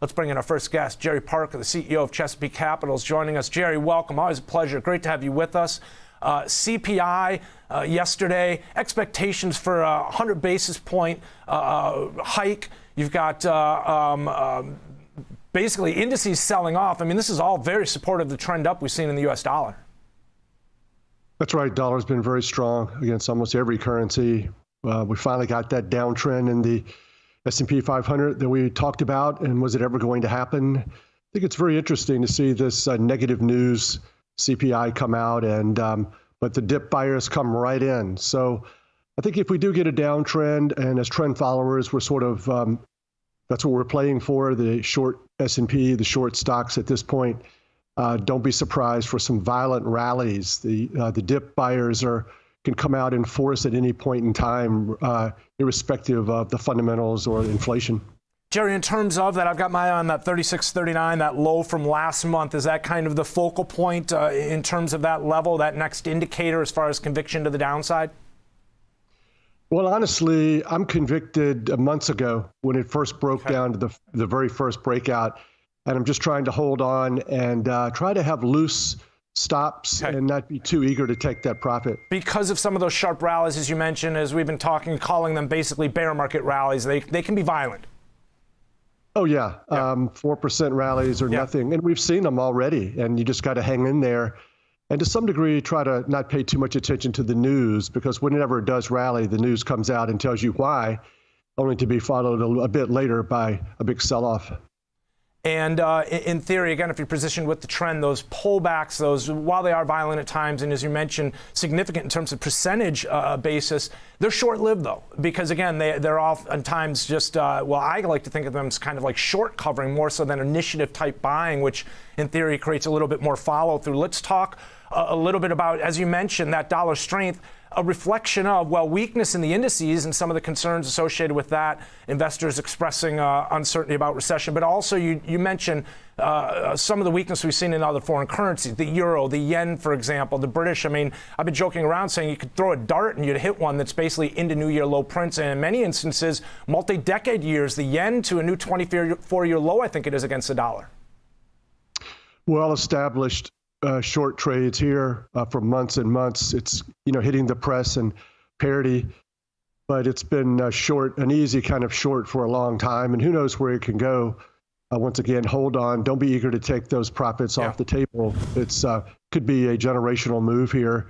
Let's bring in our first guest, Jerry Parker, the CEO of Chesapeake Capitals, joining us. Jerry, welcome. Always a pleasure. Great to have you with us. Uh, CPI uh, yesterday, expectations for a 100 basis point uh, uh, hike. You've got uh, um, um, basically indices selling off. I mean, this is all very supportive of the trend up we've seen in the U.S. dollar. That's right. Dollar's been very strong against almost every currency. Uh, we finally got that downtrend in the S&P 500 that we talked about, and was it ever going to happen? I think it's very interesting to see this uh, negative news CPI come out, and um, but the dip buyers come right in. So I think if we do get a downtrend, and as trend followers, we're sort of um, that's what we're playing for the short S&P, the short stocks at this point. Uh, don't be surprised for some violent rallies. The uh, the dip buyers are can come out in force at any point in time, uh, irrespective of the fundamentals or inflation. Jerry, in terms of that, I've got my eye on that 36.39, that low from last month. Is that kind of the focal point uh, in terms of that level, that next indicator as far as conviction to the downside? Well, honestly, I'm convicted months ago when it first broke okay. down to the the very first breakout, and I'm just trying to hold on and uh, try to have loose stops okay. and not be too eager to take that profit. Because of some of those sharp rallies, as you mentioned, as we've been talking, calling them basically bear market rallies, they they can be violent. Oh yeah, four yeah. um, percent rallies or yeah. nothing, and we've seen them already. And you just got to hang in there and to some degree try to not pay too much attention to the news because whenever it does rally, the news comes out and tells you why, only to be followed a, a bit later by a big sell-off. And uh, in theory, again, if you're positioned with the trend, those pullbacks, those while they are violent at times, and as you mentioned, significant in terms of percentage uh, basis, they're short-lived though, because again, they, they're oftentimes just uh, well, I like to think of them as kind of like short covering more so than initiative type buying, which in theory creates a little bit more follow through. Let's talk a little bit about, as you mentioned, that dollar strength, a reflection of, well, weakness in the indices and some of the concerns associated with that, investors expressing uh, uncertainty about recession. But also, you, you mentioned uh, some of the weakness we've seen in other foreign currencies, the euro, the yen, for example, the British. I mean, I've been joking around saying you could throw a dart and you'd hit one that's basically into New Year low prints. And in many instances, multi decade years, the yen to a new 24 year low, I think it is, against the dollar. Well established uh, short trades here uh, for months and months. It's you know hitting the press and parity, but it's been a short, an easy kind of short for a long time, and who knows where it can go. Uh, once again, hold on. Don't be eager to take those profits yeah. off the table. It's uh, could be a generational move here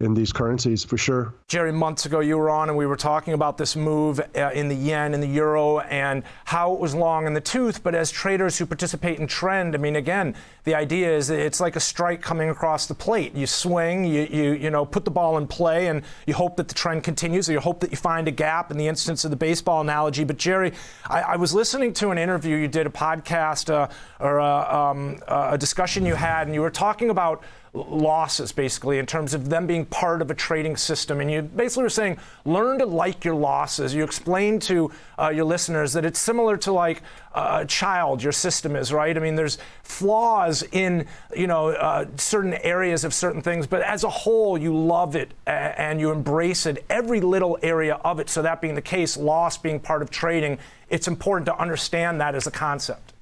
in these currencies for sure. Jerry, months ago you were on and we were talking about this move uh, in the yen and the euro and how it was long in the tooth. But as traders who participate in trend, I mean, again, the idea is it's like a strike coming across the plate. You swing, you, you, you know, put the ball in play and you hope that the trend continues or you hope that you find a gap in the instance of the baseball analogy. But Jerry, I, I was listening to an interview you did, a podcast uh, or a, uh, um, a discussion you had, and you were talking about losses, basically, in terms of them being part of a trading system. And you basically were saying, learn to like your losses. You explained to uh, your listeners that it's similar to like a child, your system is, right? I mean, there's flaws in, you know, uh, certain areas of certain things, but as a whole, you love it and you embrace it, every little area of it. So, that being the case, loss being part of trading, it's important to understand that as a concept.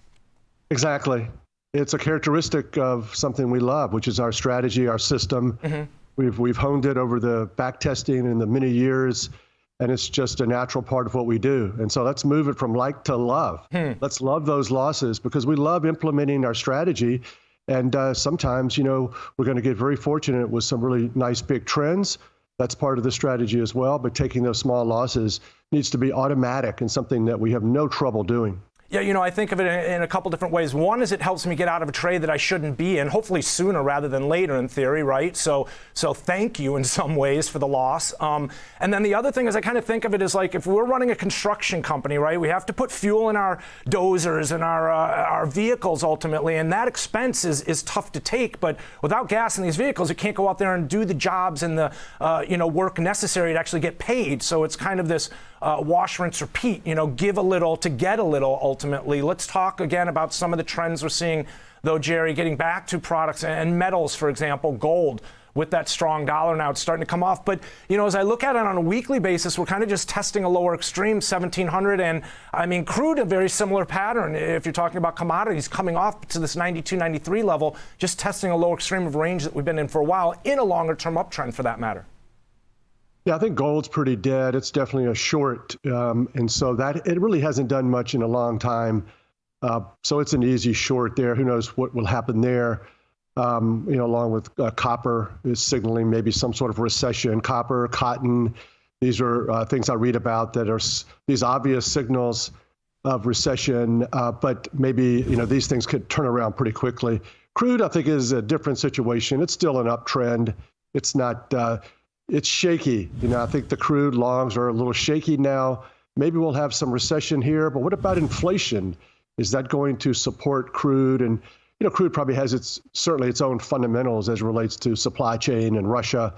Exactly it's a characteristic of something we love, which is our strategy, our system. Mm-hmm. We've we've honed it over the back testing and the many years, and it's just a natural part of what we do. And so let's move it from like to love. Hmm. Let's love those losses because we love implementing our strategy. And uh, sometimes, you know, we're going to get very fortunate with some really nice big trends. That's part of the strategy as well. But taking those small losses needs to be automatic and something that we have no trouble doing. Yeah, you know, I think of it in a couple different ways. One is it helps me get out of a trade that I shouldn't be in, hopefully sooner rather than later, in theory, right? So, so thank you in some ways for the loss. Um, and then the other thing is I kind of think of it as like if we're running a construction company, right? We have to put fuel in our dozers and our uh, our vehicles ultimately, and that expense is is tough to take. But without gas in these vehicles, it can't go out there and do the jobs and the uh, you know work necessary to actually get paid. So it's kind of this uh, wash, rinse, repeat. You know, give a little to get a little. Ultimately, let's talk again about some of the trends we're seeing, though, Jerry. Getting back to products and metals, for example, gold. with that strong dollar now, it's starting to come off. But, you know, as I look at it on a weekly basis, we're kind of just testing a lower extreme, 1700. And I mean, crude, a very similar pattern. If you're talking about commodities coming off to this 92, 93 level, just testing a lower extreme of range that we've been in for a while in a longer term uptrend for that matter. Yeah, I think gold's pretty dead. It's definitely a short, um, and so that it really hasn't done much in a long time. Uh, so it's an easy short there. Who knows what will happen there? Um, you know, along with uh, copper is signaling maybe some sort of recession. Copper, cotton, these are uh, things I read about that are s- these obvious signals of recession. Uh, but maybe you know these things could turn around pretty quickly. Crude, I think, is a different situation. It's still an uptrend. It's not uh, it's shaky. You know, I think the crude longs are a little shaky now. Maybe we'll have some recession here, but what about inflation? Is that going to support crude? And you know, crude probably has its certainly its own fundamentals as relates to supply chain and Russia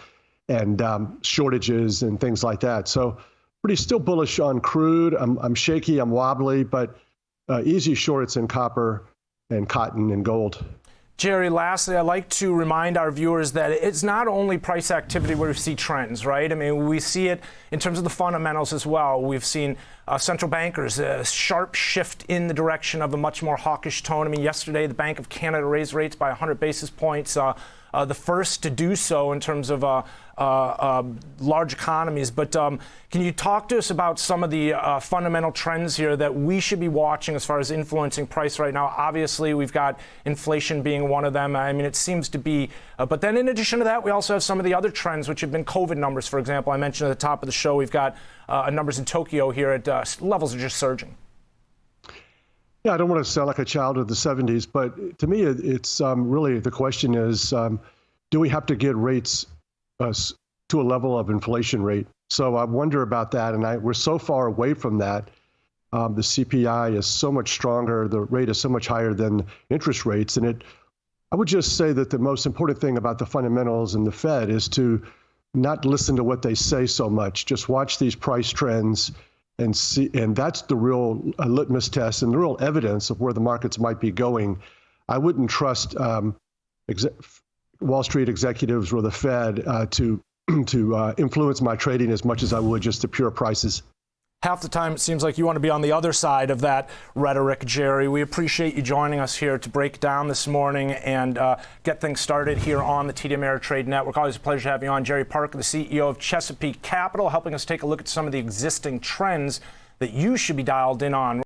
and um, shortages and things like that. So, pretty still bullish on crude. I'm, I'm shaky. I'm wobbly, but uh, easy shorts in copper and cotton and gold. Jerry, lastly, I'd like to remind our viewers that it's not only price activity where we see trends, right? I mean, we see it in terms of the fundamentals as well. We've seen uh, central bankers a sharp shift in the direction of a much more hawkish tone. I mean, yesterday the Bank of Canada raised rates by 100 basis points. Uh, uh, the first to do so in terms of uh, uh, uh, large economies. But um, can you talk to us about some of the uh, fundamental trends here that we should be watching as far as influencing price right now? Obviously, we've got inflation being one of them. I mean, it seems to be. but then, in addition to that, we also have some of the other trends, which have been COVID numbers, for example. I mentioned at the top of the show, we've got numbers in Tokyo here at levels are just surging. Yeah, I don't want to sound like a child of the 70s, but to me, it's um, really the question is um, do we have to get rates uh, to a level of inflation rate? So I wonder about that. And I, we're so far away from that. Um, the CPI is so much stronger, the rate is so much higher than interest rates. And it, I would just say that the most important thing about the fundamentals and the Fed is to not listen to what they say so much. Just watch these price trends and see, and that's the real litmus test and the real evidence of where the markets might be going. I wouldn't trust um, Wall Street executives or the Fed uh, to to uh, influence my trading as much as I would just the pure prices half the time it seems like you want to be on the other side of that rhetoric, Jerry. We appreciate you joining us here to break down this morning and uh, get things started here on the TD Ameritrade Network. Always a pleasure to have you on. Jerry Parker, the CEO of Chesapeake Capital, helping us take a look at some of the existing trends that you should be dialed in on.